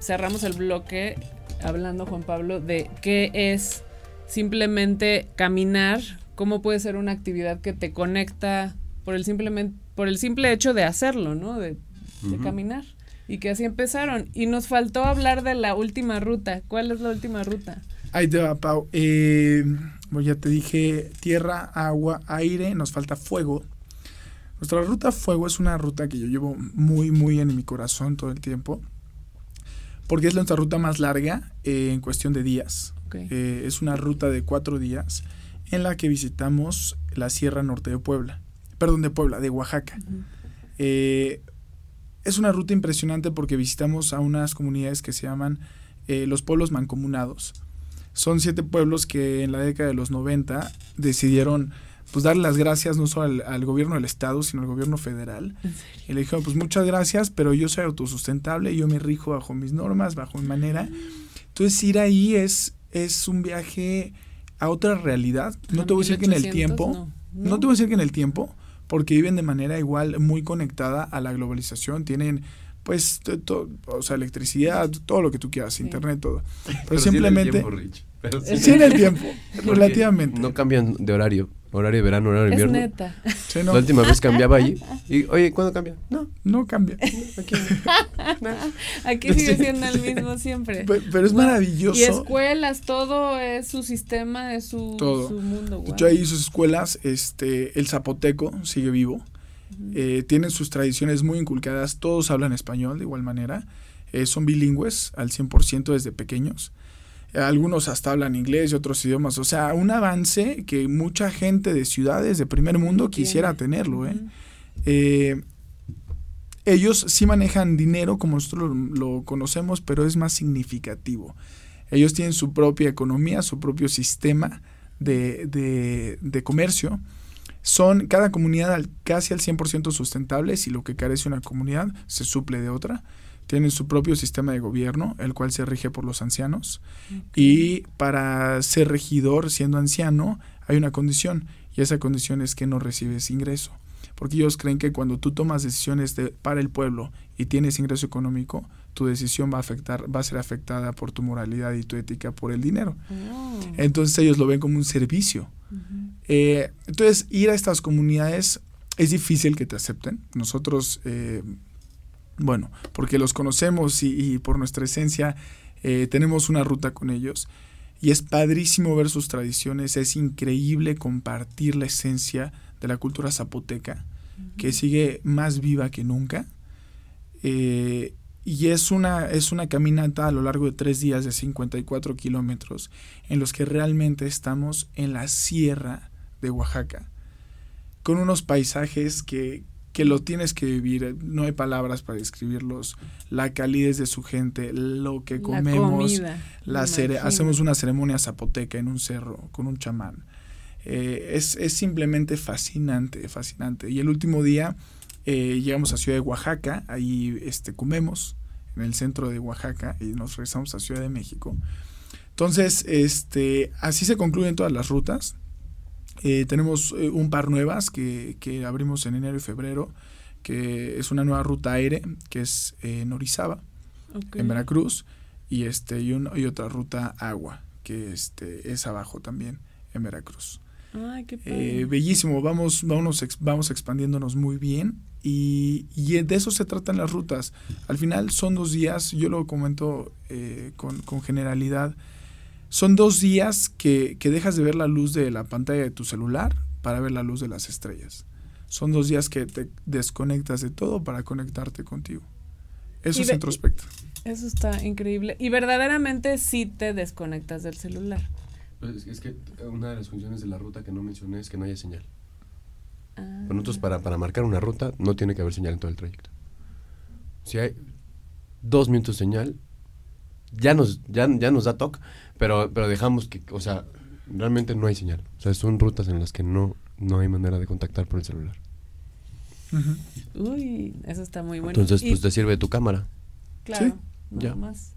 cerramos el bloque hablando Juan Pablo de qué es simplemente caminar, cómo puede ser una actividad que te conecta por el simplemente por el simple hecho de hacerlo, ¿no? De, de Ujú. caminar. Y que así empezaron. Y nos faltó hablar de la última ruta. ¿Cuál es la última ruta? Ahí te va, Pau. Eh, bueno, ya te dije tierra, agua, aire, nos falta fuego. Nuestra ruta fuego es una ruta que yo llevo muy, muy en mi corazón todo el tiempo. Porque es nuestra ruta más larga eh, en cuestión de días. Eh, es una ruta de cuatro días en la que visitamos la Sierra Norte de Puebla. Perdón, de Puebla, de Oaxaca. Eh, es una ruta impresionante porque visitamos a unas comunidades que se llaman eh, los pueblos mancomunados. Son siete pueblos que en la década de los 90 decidieron pues darle las gracias no solo al, al gobierno del estado, sino al gobierno federal. Y le dijeron, pues muchas gracias, pero yo soy autosustentable, yo me rijo bajo mis normas, bajo mi manera. Entonces ir ahí es, es un viaje a otra realidad. No te voy a decir que en el 1800, tiempo, no. no te voy a decir que en el tiempo, porque viven de manera igual muy conectada a la globalización, tienen pues to- to- o sea, electricidad, todo lo que tú quieras, Sí. internet, todo. Pero, Pero sí en el simplemente tiempo, Rich. Pero sí. sí en el tiempo, relativamente. No cambian de horario. Horario de verano, horario de Es invierno. neta. Sí, no, La última vez cambiaba allí. Y, oye, ¿cuándo cambia? No, no cambia. aquí. Aquí sigue siendo el mismo siempre. Pe- Pero es No, maravilloso. Y escuelas, todo es su sistema, es su, Todo. su mundo. Guau. hecho, ahí sus escuelas, este, el zapoteco sigue vivo. Eh, tienen sus tradiciones muy inculcadas. Todos hablan español de igual manera. Eh, son bilingües al 100% desde pequeños. Algunos hasta hablan inglés y otros idiomas. O sea, un avance que mucha gente de ciudades de primer mundo quisiera tenerlo. ¿eh? Eh, ellos sí manejan dinero como nosotros lo, lo conocemos, pero es más significativo. Ellos tienen su propia economía, su propio sistema de, de- de comercio. Son cada comunidad al- casi al 100% sustentables y lo que carece una comunidad se suple de otra. Tienen su propio sistema de gobierno, el cual se rige por los ancianos. Y para ser regidor, siendo anciano, hay una condición, y esa condición es que no recibes ingreso. Porque ellos creen que cuando tú tomas decisiones de- para el pueblo y tienes ingreso económico, tu decisión va a afectar, va a ser afectada por tu moralidad y tu ética por el dinero. Oh. Entonces ellos lo ven como un servicio. Eh, entonces, ir a estas comunidades es difícil que te acepten. Nosotros, eh, bueno, porque los conocemos y, y por nuestra esencia eh, tenemos una ruta con ellos. Y es padrísimo ver sus tradiciones, es increíble compartir la esencia de la cultura zapoteca, que sigue más viva que nunca. Eh, y es una, es una caminata a lo largo de tres días de 54 kilómetros en los que realmente estamos en la sierra de Oaxaca, con unos paisajes que, que lo tienes que vivir, no hay palabras para describirlos, la calidez de su gente, lo que La comemos, comida, la cere- imagino. hacemos una ceremonia zapoteca en un cerro con un chamán. Eh, es, es simplemente fascinante, fascinante. Y el último día eh, llegamos a Ciudad de Oaxaca, ahí este, comemos en el centro de Oaxaca y nos regresamos a Ciudad de México. Entonces, este, así se concluyen todas las rutas. Eh, tenemos eh, un par nuevas que, que abrimos en enero y febrero, que es una nueva ruta aire, que es eh, en Orizaba en Veracruz y este y, un- y otra ruta agua que este es abajo también en Veracruz. Ay, qué padre. Eh, bellísimo vamos vamos vamos expandiéndonos muy bien y, y de eso se tratan las rutas. Al final son dos días yo lo comento eh, con, con generalidad son dos días que, que dejas de ver la luz de la pantalla de tu celular para ver la luz de las estrellas son dos días que te desconectas de todo para conectarte contigo eso Y es introspecto Eso está increíble. Y verdaderamente sí te desconectas del celular. Pues es que una de las funciones de la ruta que no mencioné es que no haya señal. Ah. Para, para marcar una ruta, no tiene que haber señal en todo el trayecto. Si hay dos minutos de señal, ya nos, ya, ya nos da toque, pero, pero dejamos que, o sea, realmente no hay señal. O sea, son rutas en las que no, no hay manera de contactar por el celular. Uy, eso está muy bueno. Entonces, Y, pues te sirve tu cámara. claro, Sí, nada ya. más.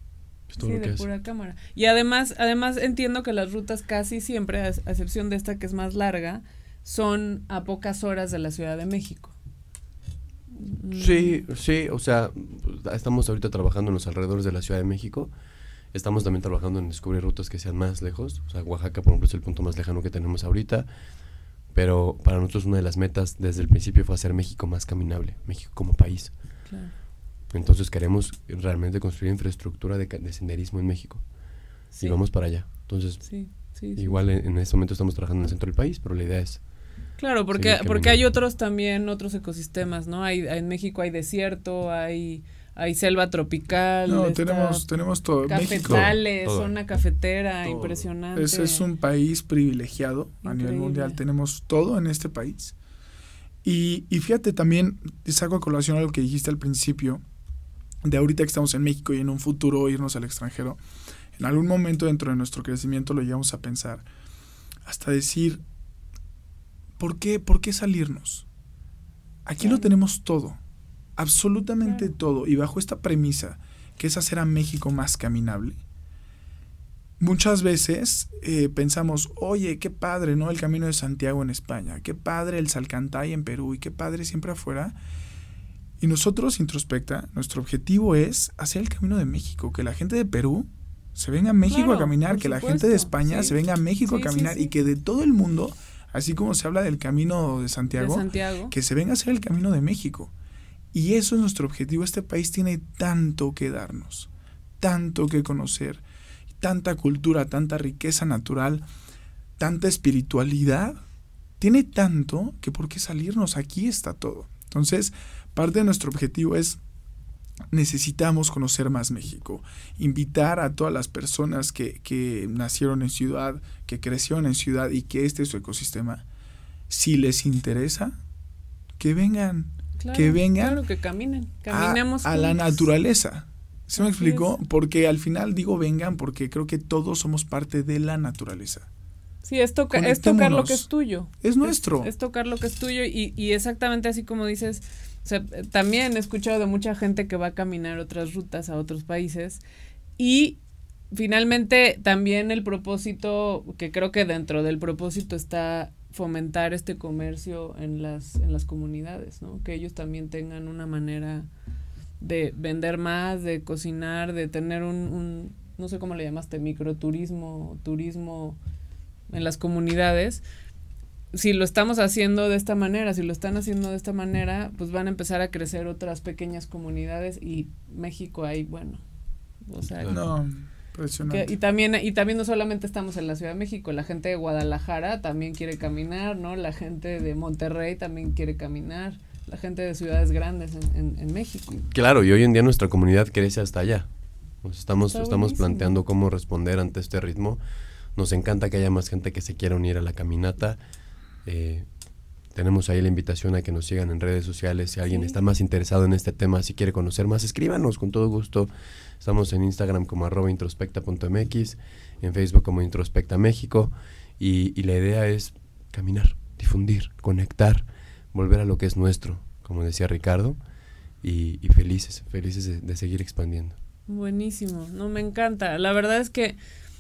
Es todo Sí, lo que de hace. pura cámara. Y además, además entiendo que las rutas casi siempre, a a excepción de esta que es más larga, son a pocas horas de la Ciudad de México. Mm, Sí, sí, o sea, estamos ahorita trabajando en los alrededores de la Ciudad de México. Estamos también trabajando en descubrir rutas que sean más lejos. O sea, Oaxaca, por ejemplo, es el punto más lejano que tenemos ahorita. Pero para nosotros una de las metas desde el principio fue hacer México más caminable, México como país. claro. Entonces queremos realmente construir infraestructura de, de senderismo en México. Sí, Y vamos para allá. Entonces, sí, sí, sí. igual en, en este momento estamos trabajando en el centro del país, pero la idea es... Claro, porque, porque hay otros también, otros ecosistemas, ¿no? Hay, en México hay desierto, hay, hay selva tropical, No, tenemos, tenemos todo. México cafetales, Todo, todo. zona cafetera, Todo. impresionante. es, es un país privilegiado a nivel mundial. Tenemos todo en este país. Y, y fíjate también, saco a colación algo que dijiste al principio, de ahorita que estamos en México y en un futuro irnos al extranjero. En algún momento dentro de nuestro crecimiento lo llegamos a pensar. Hasta decir, ¿por qué, por qué salirnos? Aquí lo tenemos todo. Absolutamente todo. Y bajo esta premisa, que es hacer a México más caminable, muchas veces eh, pensamos, oye, qué padre, ¿no? El Camino de Santiago en España, qué padre el Salcantay en Perú y qué padre siempre afuera. Y nosotros, Introspecta, nuestro objetivo es hacer el Camino de México, que la gente de Perú se venga a México Claro, a caminar, que la gente de España sí. se venga a México Sí, a caminar sí. y que de todo el mundo Así como se habla del camino de Santiago, De Santiago. que se venga a hacer el camino de México. Y eso es nuestro objetivo. Este país tiene tanto que darnos, tanto que conocer, tanta cultura, tanta riqueza natural, tanta espiritualidad. Tiene tanto que por qué salirnos. Aquí está todo. Entonces, parte de nuestro objetivo es necesitamos conocer más México, invitar a todas las personas que, que nacieron en ciudad, que crecieron en ciudad y que este es su ecosistema, si les interesa, que vengan, Claro, que vengan Claro, que caminen. a, Caminemos a la naturaleza. ¿Se me explicó? Porque al final digo vengan porque creo que todos somos parte de la naturaleza. Sí, es, toca- es tocar lo que es tuyo. Es nuestro. Es, tocar lo que es tuyo y, y exactamente así como dices, o sea, también he escuchado de mucha gente que va a caminar otras rutas a otros países y finalmente también el propósito, que creo que dentro del propósito está fomentar este comercio en las, en las comunidades, ¿no? Que ellos también tengan una manera de vender más, de cocinar, de tener un, un no sé cómo le llamaste, microturismo, turismo en las comunidades. Si lo estamos haciendo de esta manera, si lo están haciendo de esta manera, pues van a empezar a crecer otras pequeñas comunidades y México ahí, bueno, o sea, No, que- impresionante. y también y también no solamente estamos en la Ciudad de México, la gente de Guadalajara también quiere caminar, ¿no? La gente de Monterrey también quiere caminar, la gente de ciudades grandes en, en- en México. Claro, y hoy en día nuestra comunidad crece hasta allá. Nos estamos, Está estamos buenísimo. planteando cómo responder ante este ritmo. Nos encanta que haya más gente que se quiera unir a la caminata. Eh, tenemos ahí la invitación a que nos sigan en redes sociales. Si alguien Sí. está más interesado en este tema, si quiere conocer más, escríbanos con todo gusto. Estamos en Instagram como arroba introspecta.mx, en Facebook como Introspecta México. Y, y la idea es caminar, difundir, conectar, volver a lo que es nuestro, como decía Ricardo. Y, y felices, felices de, de seguir expandiendo. Buenísimo, no me encanta. La verdad es que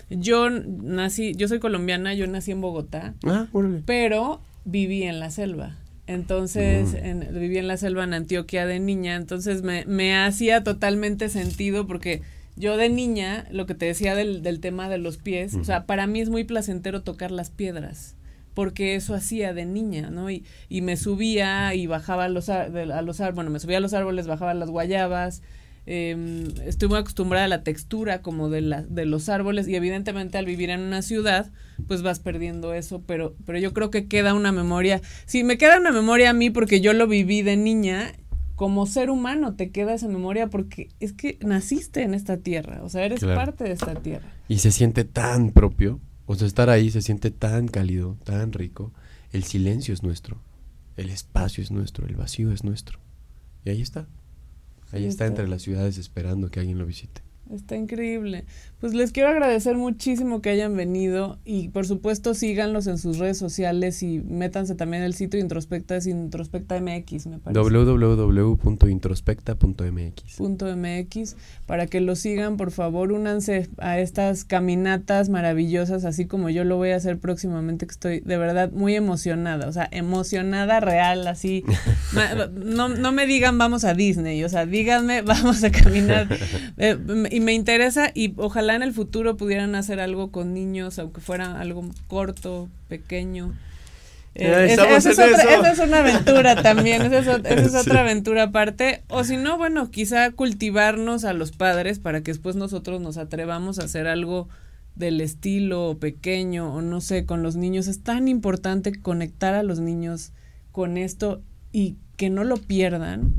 yo nací, yo soy colombiana, yo nací en Bogotá, Ah, pero viví en la selva. Entonces, Mm. en- viví en la selva en Antioquia de niña, entonces me, me hacía totalmente sentido porque yo de niña, lo que te decía del, del tema de los pies, o sea, para mí es muy placentero tocar las piedras, porque eso hacía de niña, ¿no? Y, y me subía y bajaba a los, de- a los árboles, bueno, me subía a los árboles, bajaba las guayabas, eh, estoy muy acostumbrada a la textura como de, la, de los árboles y evidentemente al vivir en una ciudad pues vas perdiendo eso, pero, pero yo creo que queda una memoria, si me queda una memoria a mí porque yo lo viví de niña, como ser humano te queda esa memoria porque es que naciste en esta tierra, o sea, eres Claro. parte de esta tierra. Y se siente tan propio, o sea, estar ahí se siente tan cálido, tan rico. El silencio es nuestro, el espacio es nuestro, el vacío es nuestro. Y ahí está. Ahí Sí, está está. entre las ciudades esperando que alguien lo visite. Está increíble. Pues les quiero agradecer muchísimo que hayan venido y por supuesto síganlos en sus redes sociales y métanse también el sitio Introspecta, es Introspecta MX, me parece. www.introspecta.mx. punto MX para que lo sigan por favor únanse a estas caminatas maravillosas así como yo lo voy a hacer próximamente que estoy de verdad muy emocionada o sea emocionada real así no, no me digan vamos a Disney o sea díganme vamos a caminar Eh, y me interesa y ojalá en el futuro pudieran hacer algo con niños aunque fuera algo corto pequeño eh, es- esa, es otra, eso. esa es una aventura también, esa es, ot- esa es Sí. otra aventura aparte. O si no, bueno, quizá cultivarnos a los padres para que después nosotros nos atrevamos a hacer algo del estilo pequeño o no sé, con los niños. Es tan importante conectar a los niños con esto y que no lo pierdan.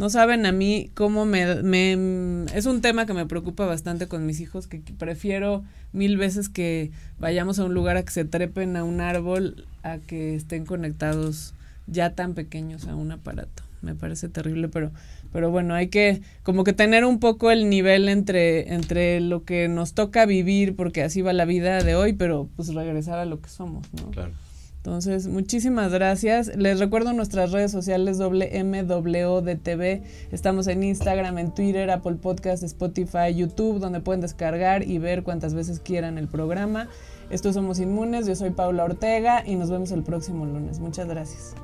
No saben a mí cómo me, me- Es un tema que me preocupa bastante con mis hijos, que prefiero mil veces que vayamos a un lugar a que se trepen a un árbol a que estén conectados ya tan pequeños a un aparato. Me parece terrible, pero, pero bueno, hay que como que tener un poco el nivel entre, entre lo que nos toca vivir, porque así va la vida de hoy, pero pues regresar a lo que somos, ¿no? Claro. Entonces, muchísimas gracias. Les recuerdo nuestras redes sociales WMWDTV. Estamos en Instagram, en Twitter, Apple Podcast, Spotify, YouTube, donde pueden descargar y ver cuantas veces quieran el programa. Estos somos Inmunes, yo soy Paula Ortega y nos vemos el próximo lunes. Muchas gracias.